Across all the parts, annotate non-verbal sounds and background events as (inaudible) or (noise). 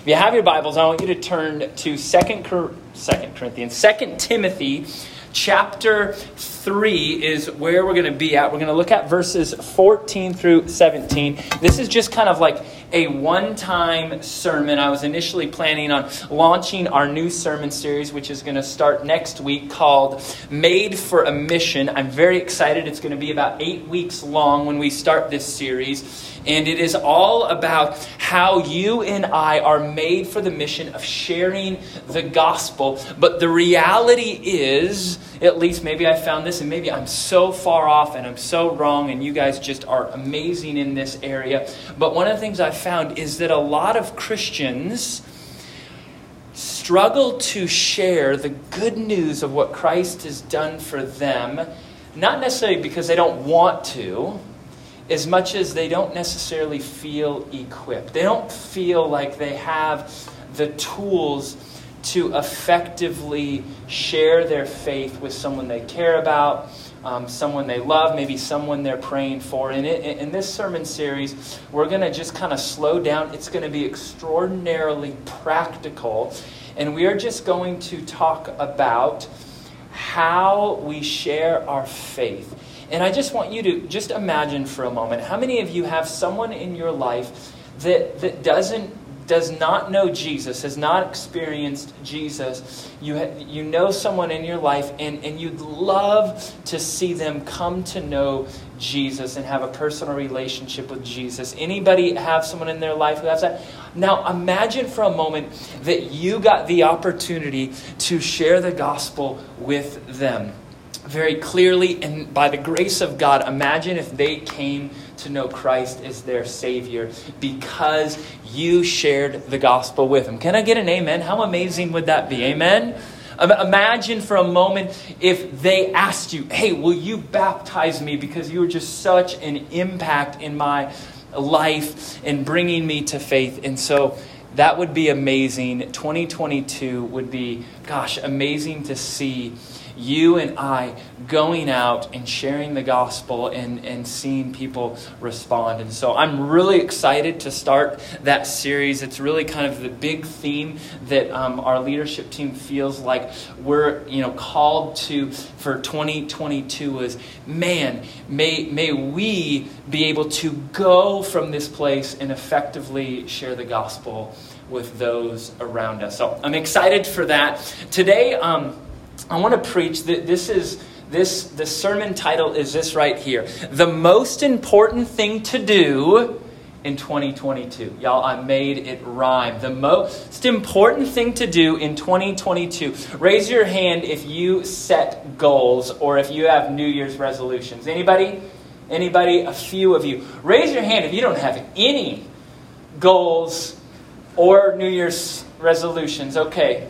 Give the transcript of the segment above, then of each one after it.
If you have your Bibles, I want you to turn to Second, Corinthians, Second Timothy chapter 3 is where we're going to be at. We're going to look at verses 14 through 17. This is just kind of like a one time sermon. I was initially planning on launching our new sermon series, which is going to start next week, called Made for a Mission. I'm very excited. It's going to be about eight weeks long when we start this series. And it is all about how you and I are made for the mission of sharing the gospel. But the reality is, at least maybe I found this, and maybe I'm so far off and I'm so wrong, and you guys just are amazing in this area. But one of the things I found is that a lot of Christians struggle to share the good news of what Christ has done for them, not necessarily because they don't want to as much as they don't necessarily feel equipped. They don't feel like they have the tools to effectively share their faith with someone they care about, um, someone they love, maybe someone they're praying for. And in, in this sermon series, we're going to just kind of slow down. It's going to be extraordinarily practical. And we are just going to talk about how we share our faith. And I just want you to just imagine for a moment how many of you have someone in your life that, that doesn't does not know Jesus, has not experienced Jesus, you, ha- you know someone in your life and, and you'd love to see them come to know Jesus and have a personal relationship with Jesus. Anybody have someone in their life who has that? Now imagine for a moment that you got the opportunity to share the gospel with them very clearly and by the grace of God, imagine if they came to know Christ as their Savior because you shared the gospel with them. Can I get an amen? How amazing would that be? Amen? Imagine for a moment if they asked you, hey, will you baptize me because you were just such an impact in my life and bringing me to faith. And so that would be amazing. 2022 would be, gosh, amazing to see you and I going out and sharing the gospel and, and seeing people respond. And so I'm really excited to start that series. It's really kind of the big theme that um, our leadership team feels like we're you know called to for 2022 is man, may, may we be able to go from this place and effectively share the gospel with those around us. So I'm excited for that. Today, um, I want to preach that this is this the sermon title is this right here. The most important thing to do in 2022. Y'all, I made it rhyme. The most important thing to do in 2022. Raise your hand if you set goals or if you have New Year's resolutions. Anybody? Anybody? A few of you. Raise your hand if you don't have any goals or New Year's resolutions. Okay,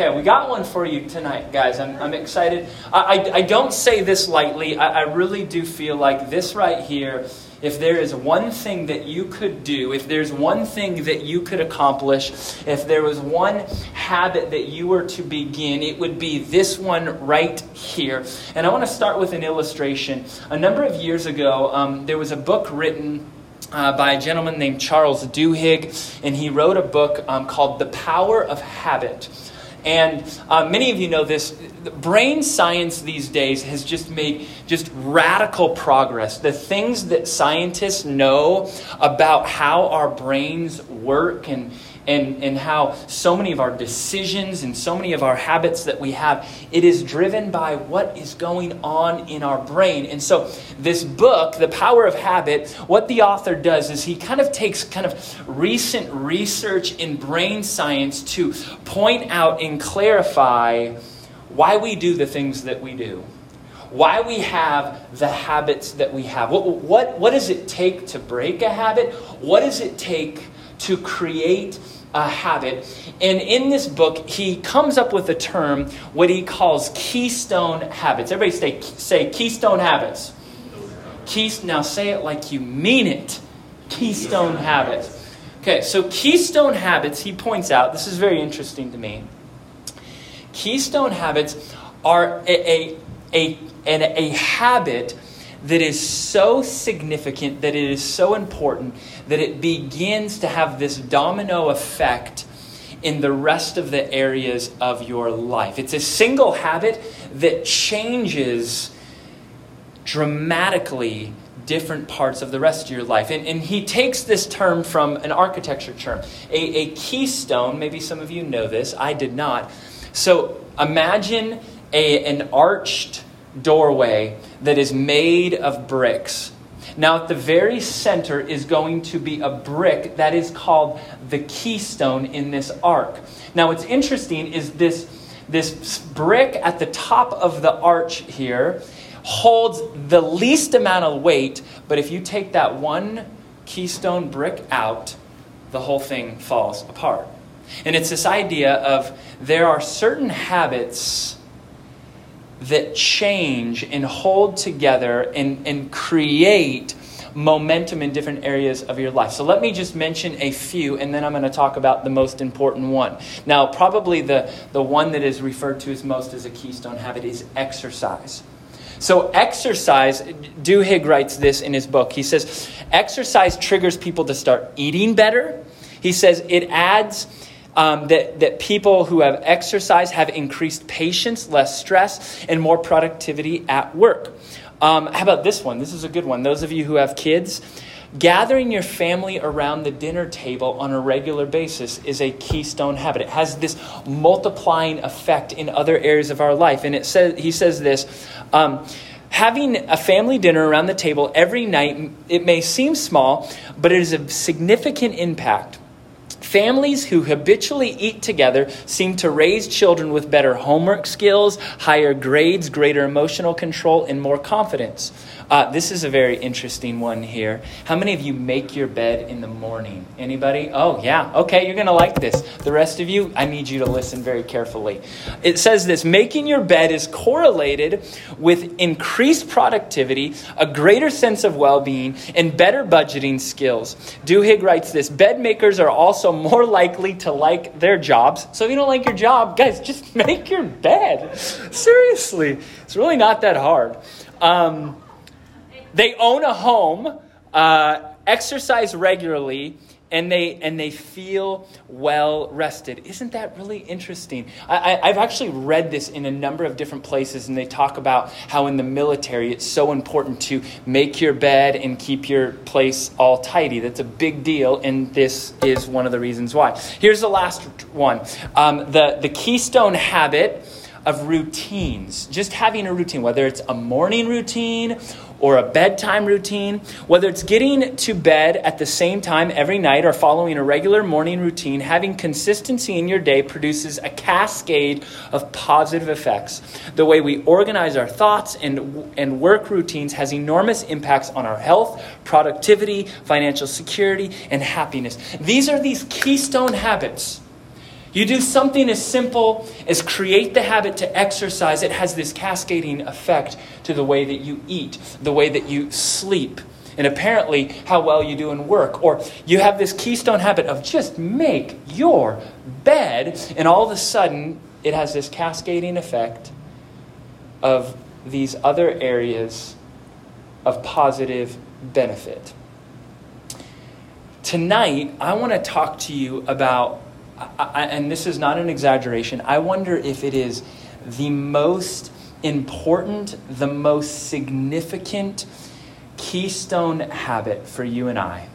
Okay, we got one for you tonight, guys. I'm, I'm excited. I, I, I don't say this lightly. I, I really do feel like this right here, if there is one thing that you could do, if there's one thing that you could accomplish, if there was one habit that you were to begin, it would be this one right here. And I want to start with an illustration. A number of years ago, um, there was a book written. Uh, by a gentleman named Charles Duhigg, and he wrote a book um, called The Power of Habit. And uh, many of you know this. Brain science these days has just made just radical progress. The things that scientists know about how our brains work and and, and how so many of our decisions and so many of our habits that we have, it is driven by what is going on in our brain. And so, this book, The Power of Habit, what the author does is he kind of takes kind of recent research in brain science to point out and clarify why we do the things that we do why we have the habits that we have. What, what, what does it take to break a habit? What does it take to create a habit. And in this book, he comes up with a term, what he calls keystone habits. Everybody say, say keystone habits. Keys, now say it like you mean it. Keystone habits. Okay, so keystone habits, he points out, this is very interesting to me. Keystone habits are a, a, a, a, a habit that is so significant, that it is so important, that it begins to have this domino effect in the rest of the areas of your life. It's a single habit that changes dramatically different parts of the rest of your life. And, and he takes this term from an architecture term. A, a keystone, maybe some of you know this, I did not. So imagine a, an arched doorway that is made of bricks. Now, at the very center is going to be a brick that is called the keystone in this arc. Now, what's interesting is this, this brick at the top of the arch here holds the least amount of weight, but if you take that one keystone brick out, the whole thing falls apart. And it's this idea of there are certain habits that change and hold together and, and create momentum in different areas of your life. So let me just mention a few, and then I'm going to talk about the most important one. Now, probably the, the one that is referred to as most as a keystone habit is exercise. So, exercise, Duhigg writes this in his book. He says, exercise triggers people to start eating better. He says it adds um, that, that people who have exercise have increased patience, less stress, and more productivity at work. Um, how about this one? This is a good one. Those of you who have kids, gathering your family around the dinner table on a regular basis is a keystone habit. It has this multiplying effect in other areas of our life. And it says, he says this um, having a family dinner around the table every night, it may seem small, but it is a significant impact. Families who habitually eat together seem to raise children with better homework skills, higher grades, greater emotional control, and more confidence. Uh, this is a very interesting one here. How many of you make your bed in the morning? Anybody? Oh, yeah. Okay, you're going to like this. The rest of you, I need you to listen very carefully. It says this making your bed is correlated with increased productivity, a greater sense of well being, and better budgeting skills. Duhigg writes this bed makers are also more likely to like their jobs. So if you don't like your job, guys, just (laughs) make your bed. Seriously, it's really not that hard. Um, they own a home, uh, exercise regularly, and they and they feel well rested. Isn't that really interesting? I, I, have actually read this in a number of different places, and they talk about how in the military it's so important to make your bed and keep your place all tidy. That's a big deal, and this is one of the reasons why. Here's the last one: um, the the keystone habit of routines. Just having a routine, whether it's a morning routine or a bedtime routine, whether it's getting to bed at the same time every night or following a regular morning routine, having consistency in your day produces a cascade of positive effects. The way we organize our thoughts and, and work routines has enormous impacts on our health, productivity, financial security, and happiness. These are these keystone habits you do something as simple as create the habit to exercise, it has this cascading effect to the way that you eat, the way that you sleep, and apparently how well you do in work. Or you have this keystone habit of just make your bed, and all of a sudden it has this cascading effect of these other areas of positive benefit. Tonight, I want to talk to you about I, and this is not an exaggeration, I wonder if it is the most important, the most significant keystone habit for you and I.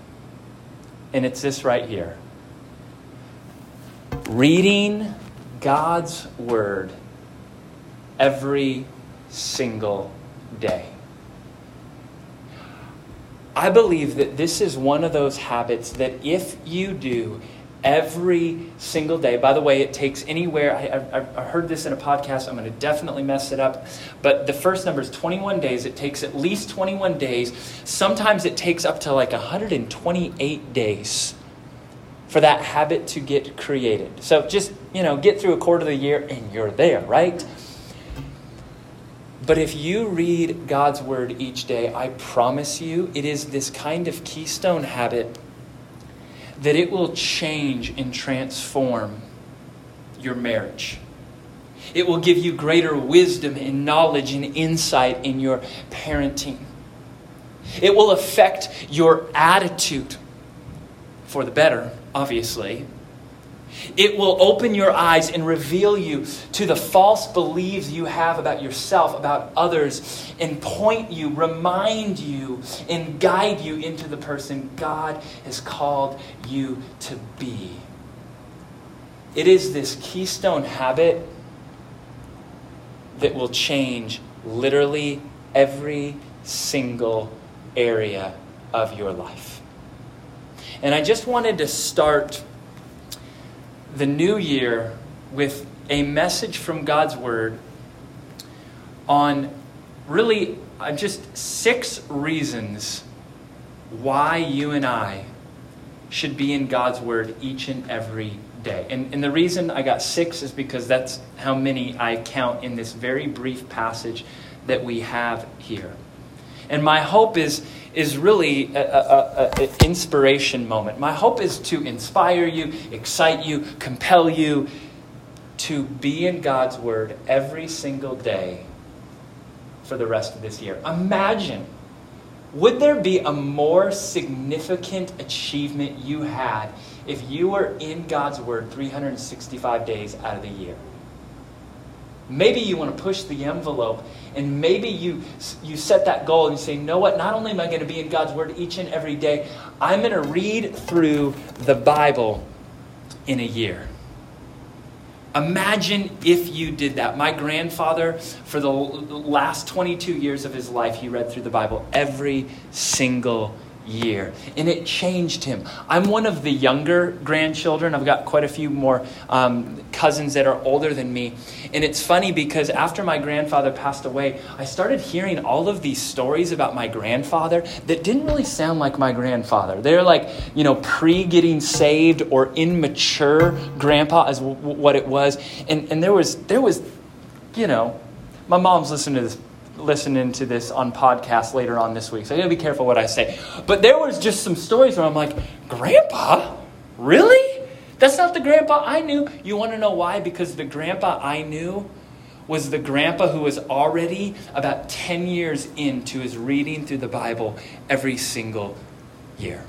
And it's this right here reading God's Word every single day. I believe that this is one of those habits that if you do, every single day. By the way, it takes anywhere, I, I, I heard this in a podcast, I'm going to definitely mess it up, but the first number is 21 days. It takes at least 21 days. Sometimes it takes up to like 128 days for that habit to get created. So just, you know, get through a quarter of the year and you're there, right? But if you read God's word each day, I promise you, it is this kind of keystone habit that it will change and transform your marriage. It will give you greater wisdom and knowledge and insight in your parenting. It will affect your attitude for the better, obviously. It will open your eyes and reveal you to the false beliefs you have about yourself, about others, and point you, remind you, and guide you into the person God has called you to be. It is this keystone habit that will change literally every single area of your life. And I just wanted to start the new year with a message from God's Word on really uh, just six reasons why you and I should be in God's Word each and every day. And, and the reason I got six is because that's how many I count in this very brief passage that we have here. And my hope is, is really an inspiration moment. My hope is to inspire you, excite you, compel you to be in God's Word every single day for the rest of this year. Imagine, would there be a more significant achievement you had if you were in God's Word 365 days out of the year? Maybe you want to push the envelope and maybe you, you set that goal and you say, know what? Not only am I going to be in God's Word each and every day, I'm going to read through the Bible in a year. Imagine if you did that. My grandfather, for the last 22 years of his life, he read through the Bible every single year. And it changed him. I'm one of the younger grandchildren. I've got quite a few more um, cousins that are older than me. And it's funny because after my grandfather passed away, I started hearing all of these stories about my grandfather that didn't really sound like my grandfather. They're like, you know, pre getting saved or immature grandpa is w- what it was. And, and there was, there was, you know, my mom's listening to this listening to this on podcast later on this week, so I gotta be careful what I say. But there was just some stories where I'm like, Grandpa? Really? That's not the grandpa I knew. You want to know why? Because the grandpa I knew was the grandpa who was already about 10 years into his reading through the Bible every single year.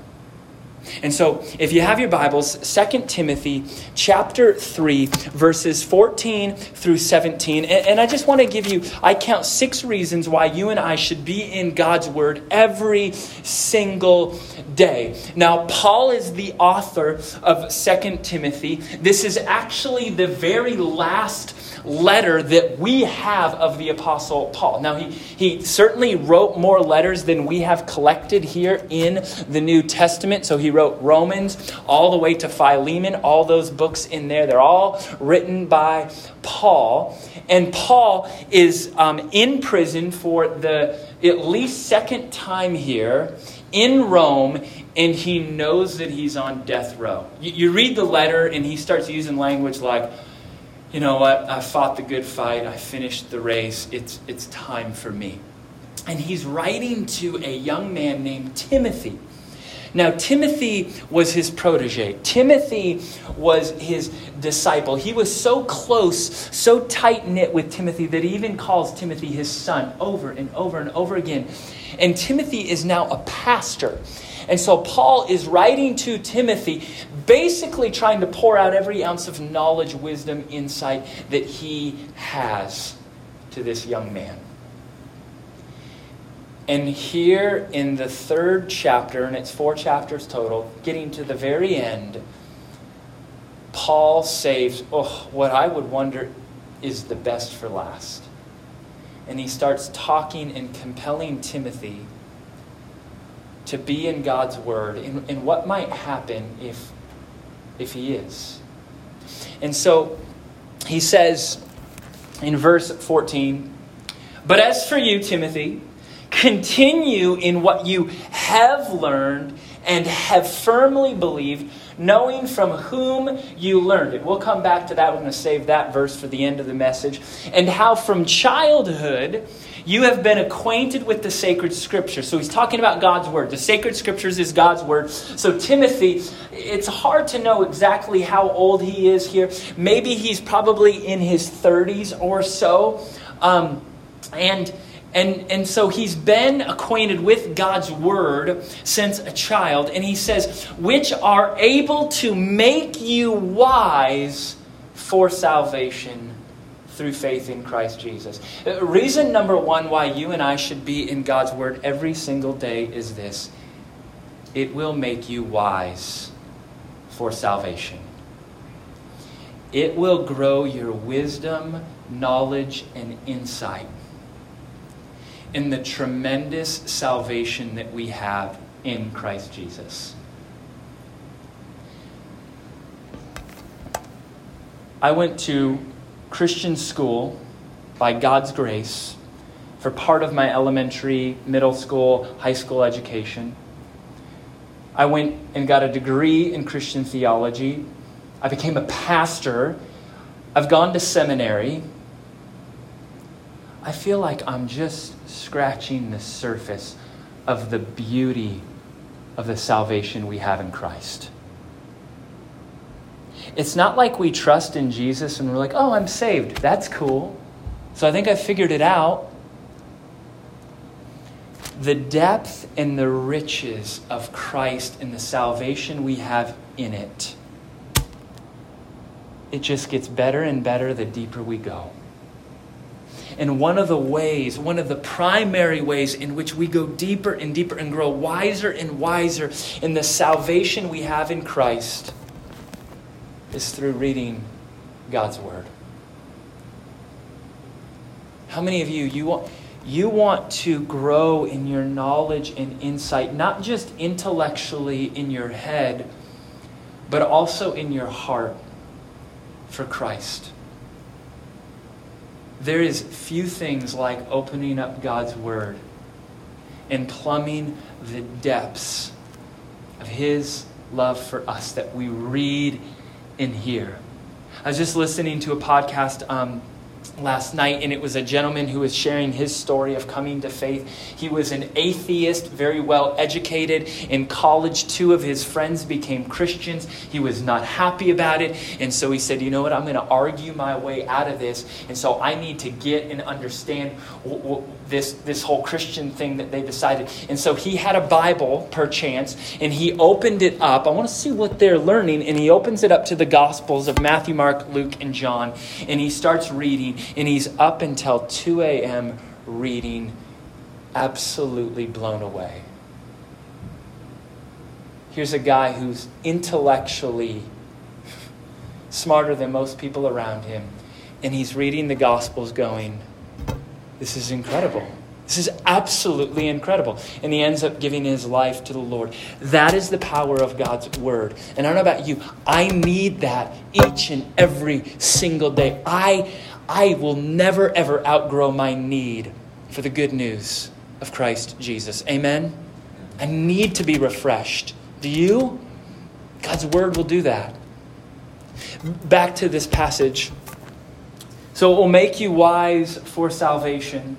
And so, if you have your Bibles, 2 Timothy chapter 3, verses 14 through 17. And, and, I just want to give you, I count six reasons why you and I should be in God's Word every single day. Now, Paul is the author of 2 Timothy. This is actually the very last letter that we have of the Apostle Paul. Now, he, he certainly wrote more letters than we have collected here in the New Testament. So he wrote Romans all the way to Philemon, all those books in there. They're all written by Paul. And Paul is um, in prison for the at least second time here in Rome, and he knows that he's on death row. You, you read the letter, and he starts using language like, you know what? I fought the good fight. I finished the race. It's, it's time for me. And he's writing to a young man named Timothy. Now, Timothy was his protege. Timothy was his disciple. He was so close, so tight knit with Timothy that he even calls Timothy his son over and over and over again. And Timothy is now a pastor. And so Paul is writing to Timothy, basically trying to pour out every ounce of knowledge, wisdom, insight that he has to this young man. And here in the third chapter, and it's four chapters total, getting to the very end, Paul saves, oh, what I would wonder is the best for last. And he starts talking and compelling Timothy to be in God's Word and, and what might happen if, if he is. And so he says in verse 14, But as for you, Timothy, continue in what you have learned and have firmly believed, knowing from whom you learned it. We'll come back to that. We're going to save that verse for the end of the message. And how from childhood you have been acquainted with the sacred scriptures. So he's talking about God's word. The sacred scriptures is God's word. So Timothy, it's hard to know exactly how old he is here. Maybe he's probably in his 30s or so. Um, and And, and so he's been acquainted with God's word since a child. And he says, which are able to make you wise for salvation through faith in Christ Jesus. Uh, reason number one why you and I should be in God's word every single day is this it will make you wise for salvation. It will grow your wisdom, knowledge, and insight in the tremendous salvation that we have in Christ Jesus. I went to Christian school by God's grace for part of my elementary, middle school, high school education. I went and got a degree in Christian theology. I became a pastor. I've gone to seminary. I feel like I'm just scratching the surface of the beauty of the salvation we have in Christ. It's not like we trust in Jesus and we're like, oh, I'm saved. That's cool. So I think I figured it out. The depth and the riches of Christ and the salvation we have in it, it just gets better and better the deeper we go. And one of the ways, one of the primary ways in which we go deeper and deeper and grow wiser and wiser in the salvation we have in Christ is through reading God's Word. How many of you, you want, you want to grow in your knowledge and insight, not just intellectually in your head, but also in your heart for Christ? There is few things like opening up God's Word and plumbing the depths of His love for us that we read in here. I was just listening to a podcast um, last night, and it was a gentleman who was sharing his story of coming to faith. He was an atheist, very well educated. In college, two of his friends became Christians. He was not happy about it, and so he said, You know what? I'm going to argue my way out of this, and so I need to get and understand this, this whole Christian thing that they decided. And so he had a Bible, perchance, and he opened it up. I want to see what they're learning, and he opens it up to the Gospels of Matthew, Mark, Luke, and John, and he starts reading and he's up until 2 a.m. reading, absolutely blown away. Here's a guy who's intellectually smarter than most people around him, and he's reading the Gospels going, This is incredible. This is absolutely incredible. And he ends up giving his life to the Lord. That is the power of God's word. And I don't know about you, I need that each and every single day. I I will never, ever outgrow my need for the good news of Christ Jesus. Amen? I need to be refreshed. Do you? God's word will do that. Back to this passage. So it will make you wise for salvation.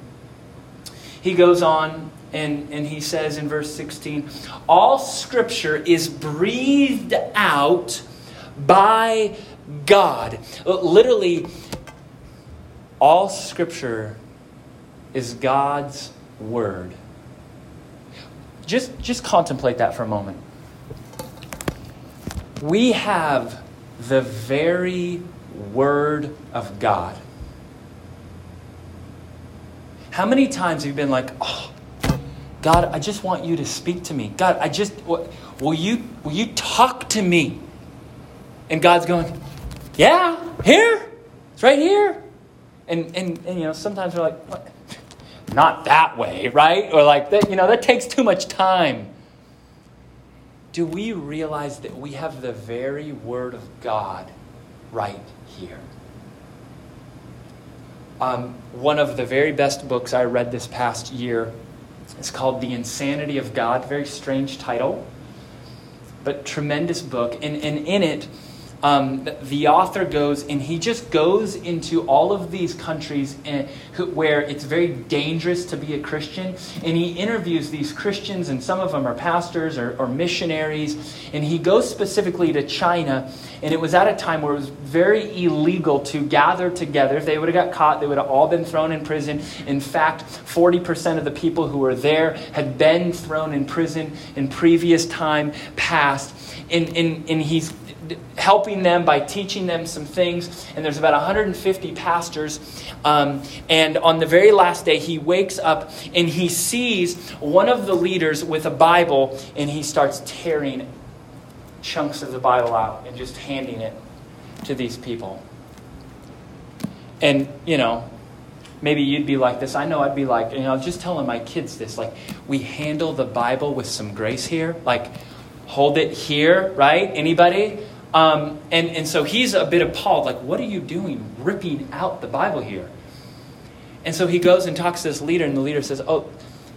He goes on and, and he says in verse 16 All scripture is breathed out by God. Literally, all scripture is God's word. Just, just contemplate that for a moment. We have the very word of God. How many times have you been like, oh, God, I just want you to speak to me. God, I just, will you, will you talk to me? And God's going, yeah, here. It's right here. And, and, and you know, sometimes we're like, what? (laughs) not that way, right? Or like, that, you know, that takes too much time. Do we realize that we have the very Word of God right here? Um, one of the very best books I read this past year is called The Insanity of God. Very strange title, but tremendous book. And, and in it, um, the author goes and he just goes into all of these countries and, where it's very dangerous to be a Christian. And he interviews these Christians, and some of them are pastors or, or missionaries. And he goes specifically to China. And it was at a time where it was very illegal to gather together. If they would have got caught, they would have all been thrown in prison. In fact, 40% of the people who were there had been thrown in prison in previous time past. And, and, and he's helping them by teaching them some things. And there's about 150 pastors. Um, and on the very last day, he wakes up and he sees one of the leaders with a Bible and he starts tearing chunks of the Bible out and just handing it to these people. And, you know, maybe you'd be like this. I know I'd be like, you know, just telling my kids this. Like, we handle the Bible with some grace here. Like, hold it here, right? Anybody? Um, and, and so he's a bit appalled, like, what are you doing ripping out the Bible here? And so he goes and talks to this leader, and the leader says, Oh,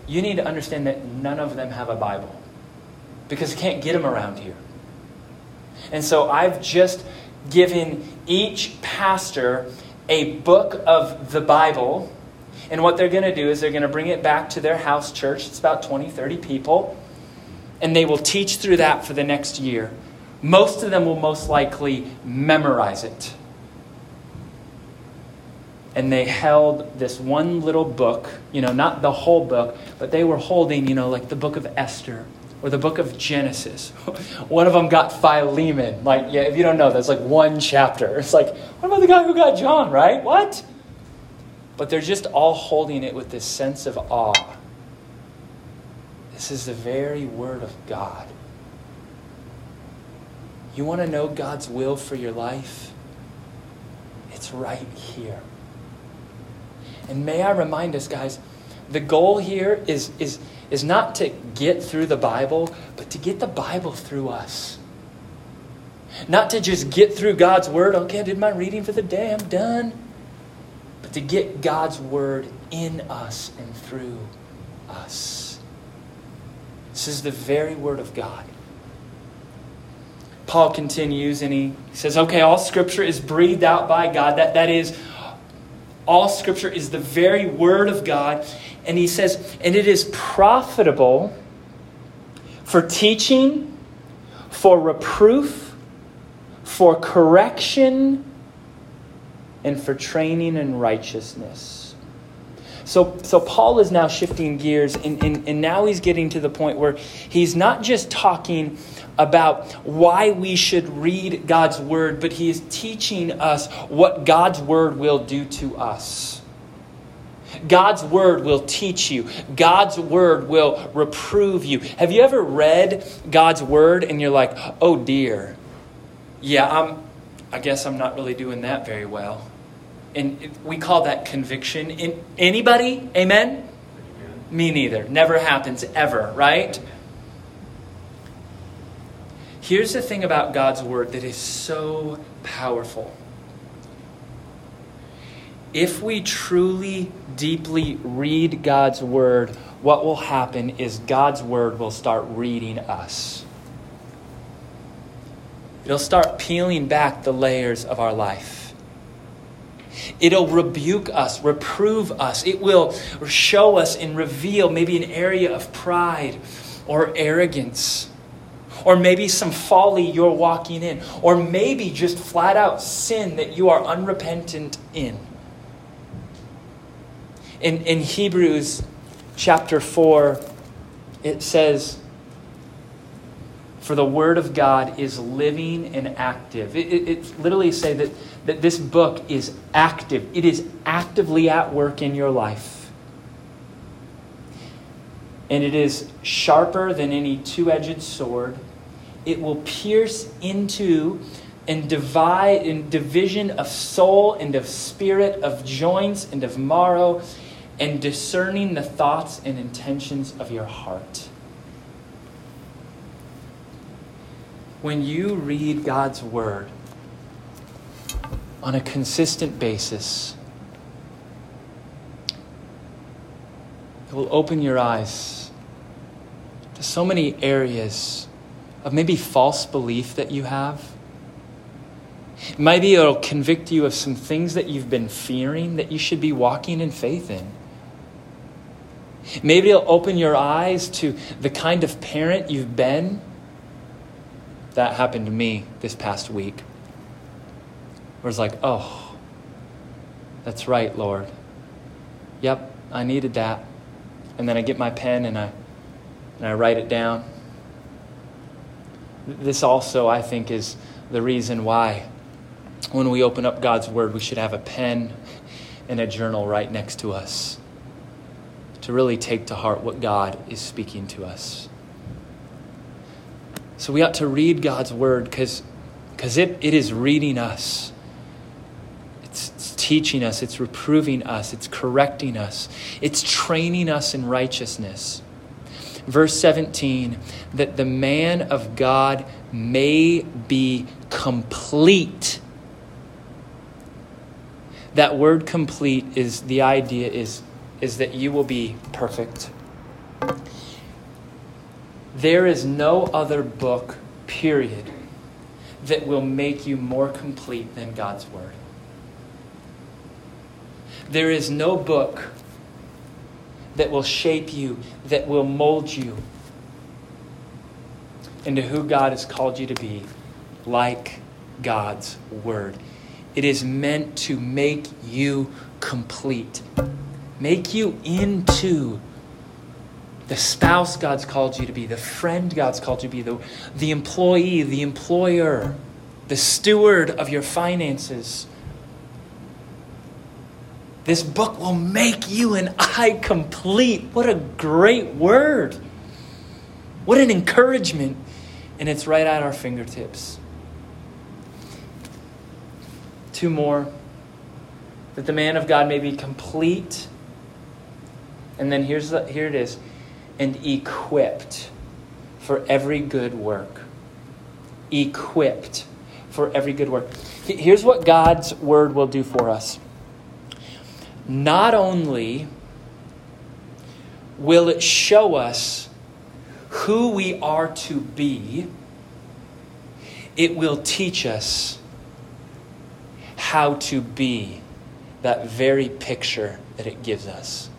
you need to understand that none of them have a Bible because you can't get them around here. And so I've just given each pastor a book of the Bible. And what they're going to do is they're going to bring it back to their house church. It's about 20, 30 people. And they will teach through that for the next year. Most of them will most likely memorize it. And they held this one little book, you know, not the whole book, but they were holding, you know, like the book of Esther or the book of Genesis. (laughs) one of them got Philemon. Like, yeah, if you don't know, that's like one chapter. (laughs) It's like, what about the guy who got John, right? What? But they're just all holding it with this sense of awe. This is the very word of God. You want to know God's will for your life? It's right here. And may I remind us, guys, the goal here is, is, is not to get through the Bible, but to get the Bible through us. Not to just get through God's Word. Okay, I did my reading for the day, I'm done. But to get God's Word in us and through us. This is the very Word of God. Paul continues and he says, okay, all scripture is breathed out by God. That, that is, all scripture is the very word of God. And he says, and it is profitable for teaching, for reproof, for correction, and for training in righteousness. So, so Paul is now shifting gears, and, and, and now he's getting to the point where he's not just talking about why we should read God's word, but he is teaching us what God's word will do to us. God's word will teach you. God's word will reprove you. Have you ever read God's word and you're like, "Oh dear. Yeah, I'm I guess I'm not really doing that very well." And we call that conviction. In anybody? Amen? Me neither. Never happens ever, right? Here's the thing about God's Word that is so powerful. If we truly, deeply read God's Word, what will happen is God's Word will start reading us. It'll start peeling back the layers of our life. It'll rebuke us, reprove us. It will show us and reveal maybe an area of pride or arrogance or maybe some folly you're walking in, or maybe just flat out sin that you are unrepentant in. In, in Hebrews chapter 4, it says, For the word of God is living and active. It, it, it literally say that, that this book is active, it is actively at work in your life and it is sharper than any two edged sword, it will pierce into and divide in division of soul and of spirit, of joints and of marrow, and discerning the thoughts and intentions of your heart. When you read God's word on a consistent basis, it will open your eyes to so many areas of maybe false belief that you have. Maybe it'll convict you of some things that you've been fearing that you should be walking in faith in. Maybe it'll open your eyes to the kind of parent you've been. That happened to me this past week. Where it's like, oh, that's right, Lord. Yep, I needed that. And then I get my pen and I, and I write it down. This also, I think, is the reason why when we open up God's Word, we should have a pen and a journal right next to us to really take to heart what God is speaking to us. So we ought to read God's Word because it, it is reading us. It's, it's teaching us, it's reproving us, it's correcting us, it's training us in righteousness. Verse 17, that the man of God may be complete that word complete is the idea is, is that you will be perfect. There is no other book, period, that will make you more complete than God's Word. There is no book that will shape you, that will mold you into who God has called you to be, like God's Word. It is meant to make you complete, make you into the spouse God's called you to be, the friend God's called you to be, the, the employee, the employer, the steward of your finances. This book will make you and I complete. What a great word! What an encouragement. And it's right at our fingertips. Two more. That the man of God may be complete. And then here's the, here it is and equipped for every good work. Equipped for every good work. Here's what God's word will do for us. Not only will it show us who we are to be, it will teach us how to be that very picture that it gives us.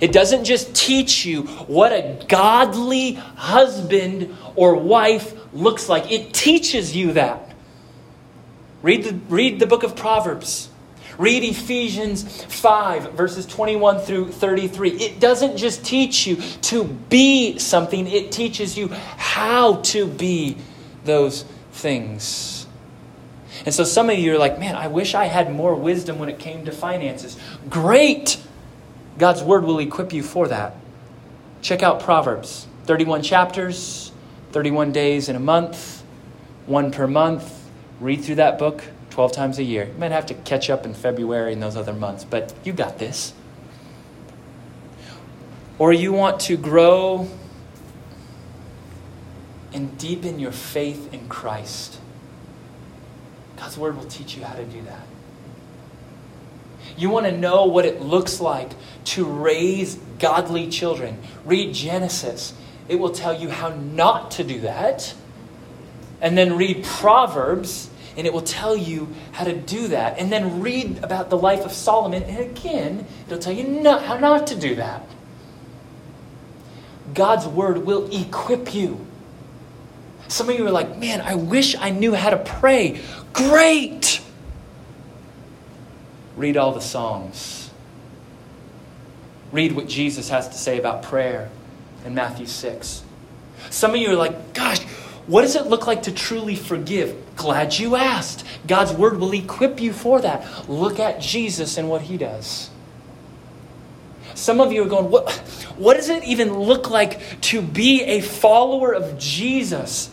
It doesn't just teach you what a godly husband or wife looks like, it teaches you that. Read the, read the book of Proverbs. Read Ephesians 5, verses 21 through 33. It doesn't just teach you to be something, it teaches you how to be those things. And so some of you are like, man, I wish I had more wisdom when it came to finances. Great! God's word will equip you for that. Check out Proverbs 31 chapters, 31 days in a month, one per month. Read through that book 12 times a year. You might have to catch up in February and those other months, but you got this. Or you want to grow and deepen your faith in Christ God's Word will teach you how to do that. You want to know what it looks like to raise godly children. Read Genesis. It will tell you how not to do that. And then read Proverbs, and it will tell you how to do that. And then read about the life of Solomon, and again, it'll tell you not, how not to do that. God's Word will equip you. Some of you are like, man, I wish I knew how to pray. Great! Read all the Psalms. Read what Jesus has to say about prayer in Matthew 6. Some of you are like, gosh, what does it look like to truly forgive? Glad you asked. God's word will equip you for that. Look at Jesus and what he does. Some of you are going, what, what does it even look like to be a follower of Jesus?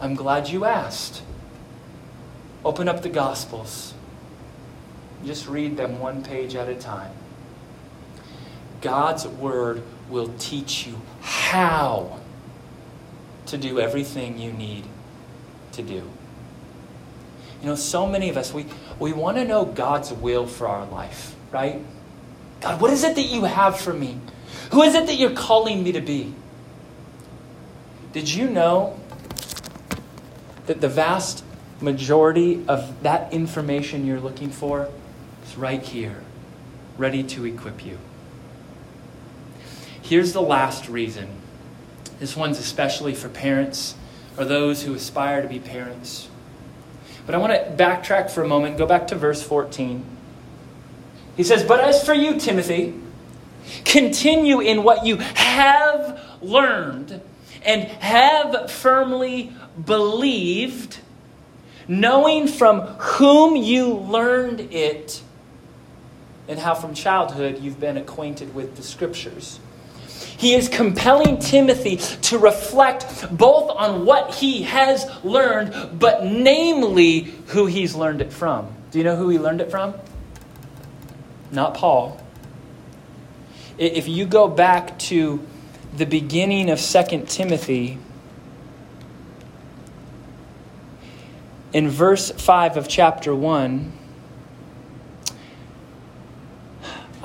I'm glad you asked. Open up the Gospels. Just read them one page at a time. God's Word will teach you how to do everything you need to do. You know, so many of us, we, we want to know God's will for our life, right? God, what is it that you have for me? Who is it that you're calling me to be? Did you know that the vast majority of that information you're looking for right here, ready to equip you. Here's the last reason. This one's especially for parents or those who aspire to be parents. But I want to backtrack for a moment, go back to verse 14. He says, But as for you, Timothy, continue in what you have learned and have firmly believed, knowing from whom you learned it, and how from childhood you've been acquainted with the scriptures. He is compelling Timothy to reflect both on what he has learned, but namely who he's learned it from. Do you know who he learned it from? Not Paul. If you go back to the beginning of 2 Timothy, in verse 5 of chapter 1,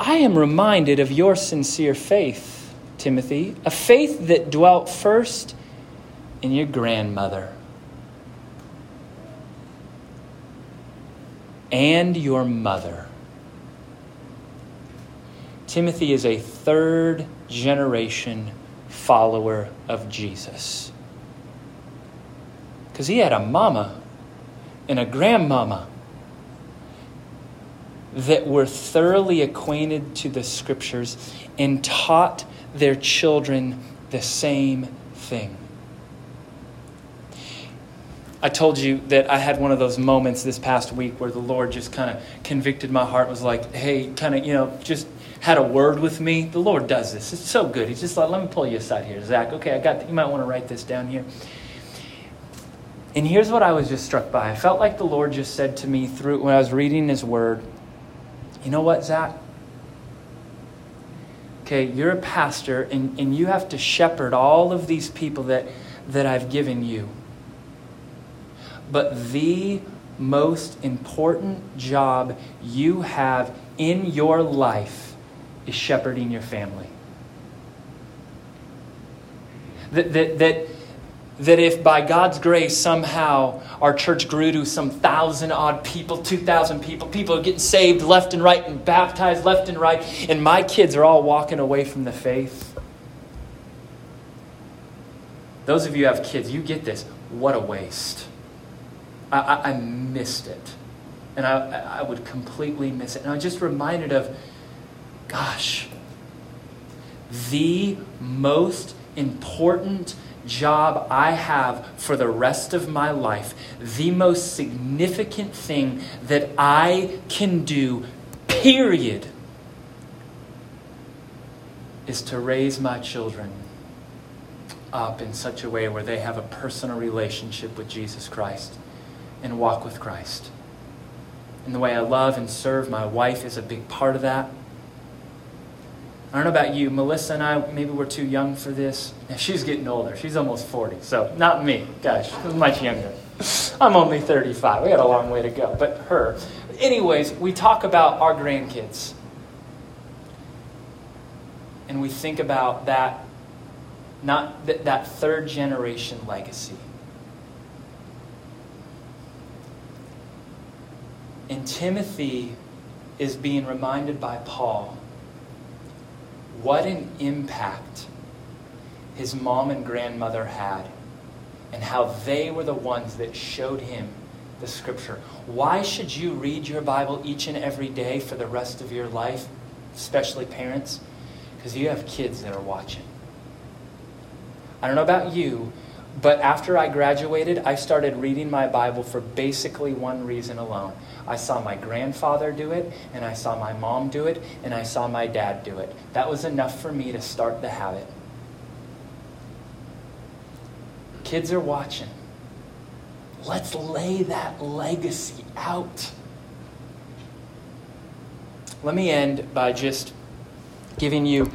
I am reminded of your sincere faith, Timothy, a faith that dwelt first in your grandmother and your mother. Timothy is a third generation follower of Jesus. Because he had a mama and a grandmama that were thoroughly acquainted to the scriptures and taught their children the same thing. I told you that I had one of those moments this past week where the Lord just kind of convicted my heart, was like, hey, kind of, you know, just had a word with me. The Lord does this. It's so good. He's just like, let me pull you aside here, Zach. Okay, I got, you might want to write this down here. And here's what I was just struck by. I felt like the Lord just said to me through when I was reading His Word, you know what, Zach? Okay, you're a pastor and, and you have to shepherd all of these people that, that I've given you. But the most important job you have in your life is shepherding your family. That, that, that, that if by God's grace somehow our church grew to some thousand odd people, 2,000 people, people are getting saved left and right and baptized left and right, and my kids are all walking away from the faith. Those of you have kids, you get this. What a waste. I, I, I missed it. And I, I would completely miss it. And I was just reminded of gosh, the most important job I have for the rest of my life, the most significant thing that I can do, period, is to raise my children up in such a way where they have a personal relationship with Jesus Christ and walk with Christ. And the way I love and serve my wife is a big part of that. I don't know about you. Melissa and I, maybe we're too young for this. She's getting older. She's almost 40. So, not me. Gosh, much younger. I'm only 35. We got a long way to go. But her. Anyways, we talk about our grandkids. And we think about that, not that, that third generation legacy. And Timothy is being reminded by Paul what an impact his mom and grandmother had, and how they were the ones that showed him the scripture. Why should you read your Bible each and every day for the rest of your life, especially parents? Because you have kids that are watching. I don't know about you, but after I graduated, I started reading my Bible for basically one reason alone. I saw my grandfather do it, and I saw my mom do it, and I saw my dad do it. That was enough for me to start the habit. Kids are watching. Let's lay that legacy out. Let me end by just giving you,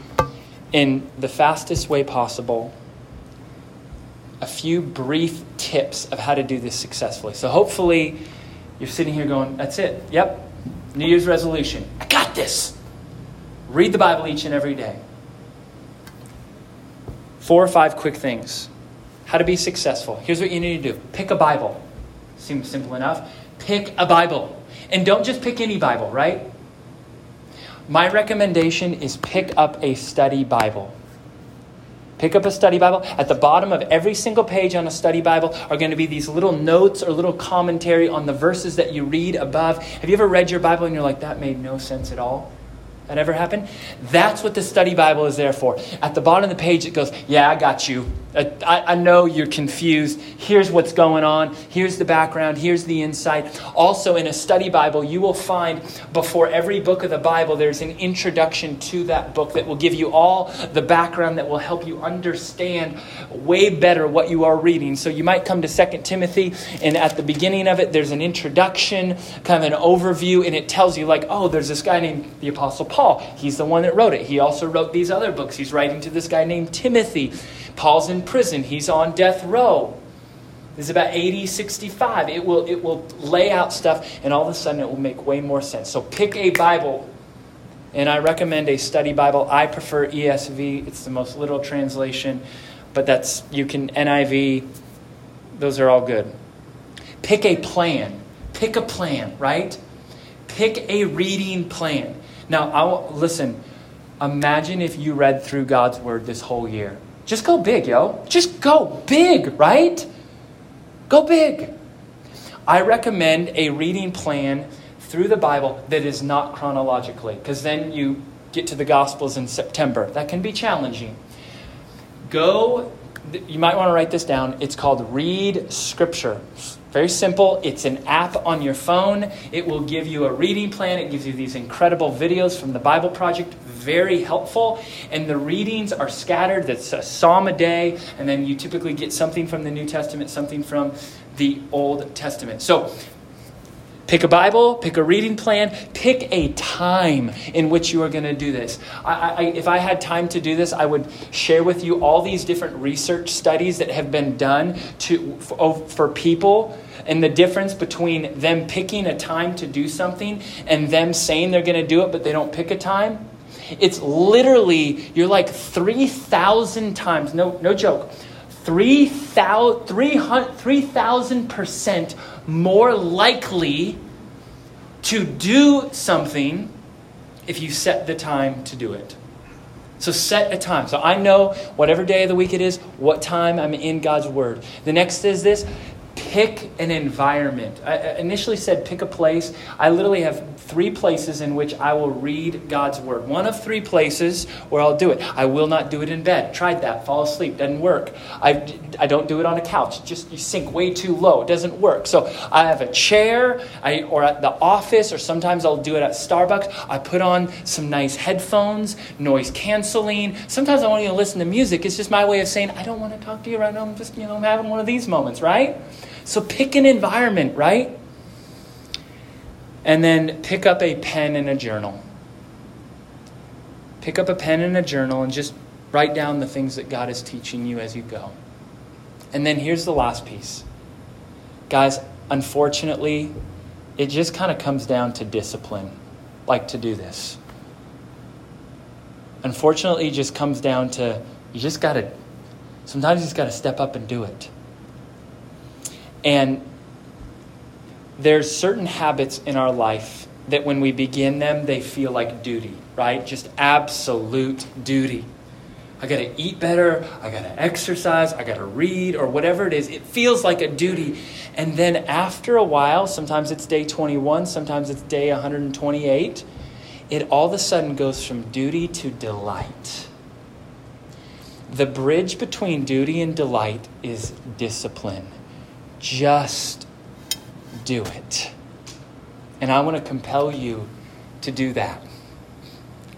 in the fastest way possible, a few brief tips of how to do this successfully. So hopefully you're sitting here going, that's it. Yep. New Year's resolution. I got this. Read the Bible each and every day. Four or five quick things. How to be successful. Here's what you need to do pick a Bible. Seems simple enough. Pick a Bible. And don't just pick any Bible, right? My recommendation is pick up a study Bible. Pick up a study Bible. At the bottom of every single page on a study Bible are going to be these little notes or little commentary on the verses that you read above. Have you ever read your Bible and you're like, that made no sense at all? That ever happened? That's what the study Bible is there for. At the bottom of the page, it goes, Yeah, I got you. I, I, know you're confused. Here's what's going on. Here's the background. Here's the insight. Also, in a study Bible, you will find before every book of the Bible, there's an introduction to that book that will give you all the background that will help you understand way better what you are reading. So you might come to 2 Timothy, and at the beginning of it, there's an introduction, kind of an overview, and it tells you, like, oh, there's this guy named the Apostle Paul. He's the one that wrote it. He also wrote these other books. He's writing to this guy named Timothy. Paul's in prison, he's on death row. This is about AD, 65. It will, it will lay out stuff, and all of a sudden it will make way more sense. So pick a Bible, and I recommend a study Bible. I prefer ESV, it's the most literal translation, but that's, you can, NIV, those are all good. Pick a plan. Pick a plan, right? Pick a reading plan. Now, I'll, listen, imagine if you read through God's Word this whole year. Just go big, yo. Just go big, right? Go big. I recommend a reading plan through the Bible that is not chronologically, because then you get to the Gospels in September. That can be challenging. Go, you might want to write this down. It's called Read Scripture. Very simple. It's an app on your phone. It will give you a reading plan. It gives you these incredible videos from the Bible Project. Very helpful. And the readings are scattered. That's a psalm a day. And then you typically get something from the New Testament, something from the Old Testament. So Pick a Bible, pick a reading plan, pick a time in which you are going to do this. I, I, if I had time to do this, I would share with you all these different research studies that have been done to, for, for people and the difference between them picking a time to do something and them saying they're going to do it, but they don't pick a time. It's literally, you're like 3,000 times, no, no joke, 3,000% more likely to do something if you set the time to do it. So set a time. So I know whatever day of the week it is, what time I'm in God's Word. The next is this pick an environment. I initially said pick a place. I literally have three places in which I will read God's word. One of three places where I'll do it. I will not do it in bed. Tried that. Fall asleep. Doesn't work. I, I don't do it on a couch. Just you sink way too low. It doesn't work. So I have a chair I, or at the office or sometimes I'll do it at Starbucks. I put on some nice headphones, noise canceling. Sometimes I won't even listen to music. It's just my way of saying, I don't want to talk to you right now. I'm just, you know, I'm having one of these moments, right? So pick an environment, right? And then pick up a pen and a journal. Pick up a pen and a journal and just write down the things that God is teaching you as you go. And then here's the last piece. Guys, unfortunately, it just kind of comes down to discipline, like to do this. Unfortunately, it just comes down to you just got to, sometimes you just got to step up and do it. And there's certain habits in our life that when we begin them, they feel like duty, right? Just absolute duty. I got to eat better. I got to exercise. I got to read or whatever it is. It feels like a duty. And then after a while, sometimes it's day 21, sometimes it's day 128, it all of a sudden goes from duty to delight. The bridge between duty and delight is discipline. Just do it. And I want to compel you to do that.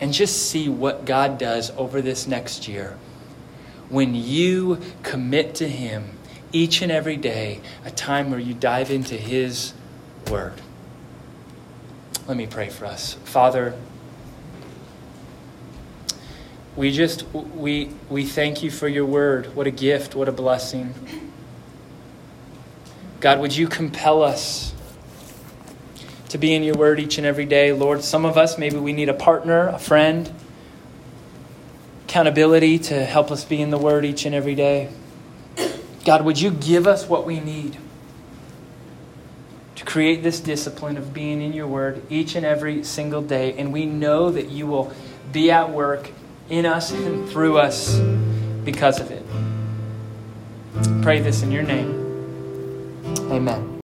And just see what God does over this next year. When you commit to Him each and every day, a time where you dive into His Word. Let me pray for us. Father, we just we we thank you for your word. What a gift, what a blessing. God, would you compel us to be in your word each and every day? Lord, some of us, maybe we need a partner, a friend, accountability to help us be in the word each and every day. God, would you give us what we need? to create this discipline of being in your word each and every single day. And we know that you will be at work in us and through us because of it. Pray this in your name. Amen.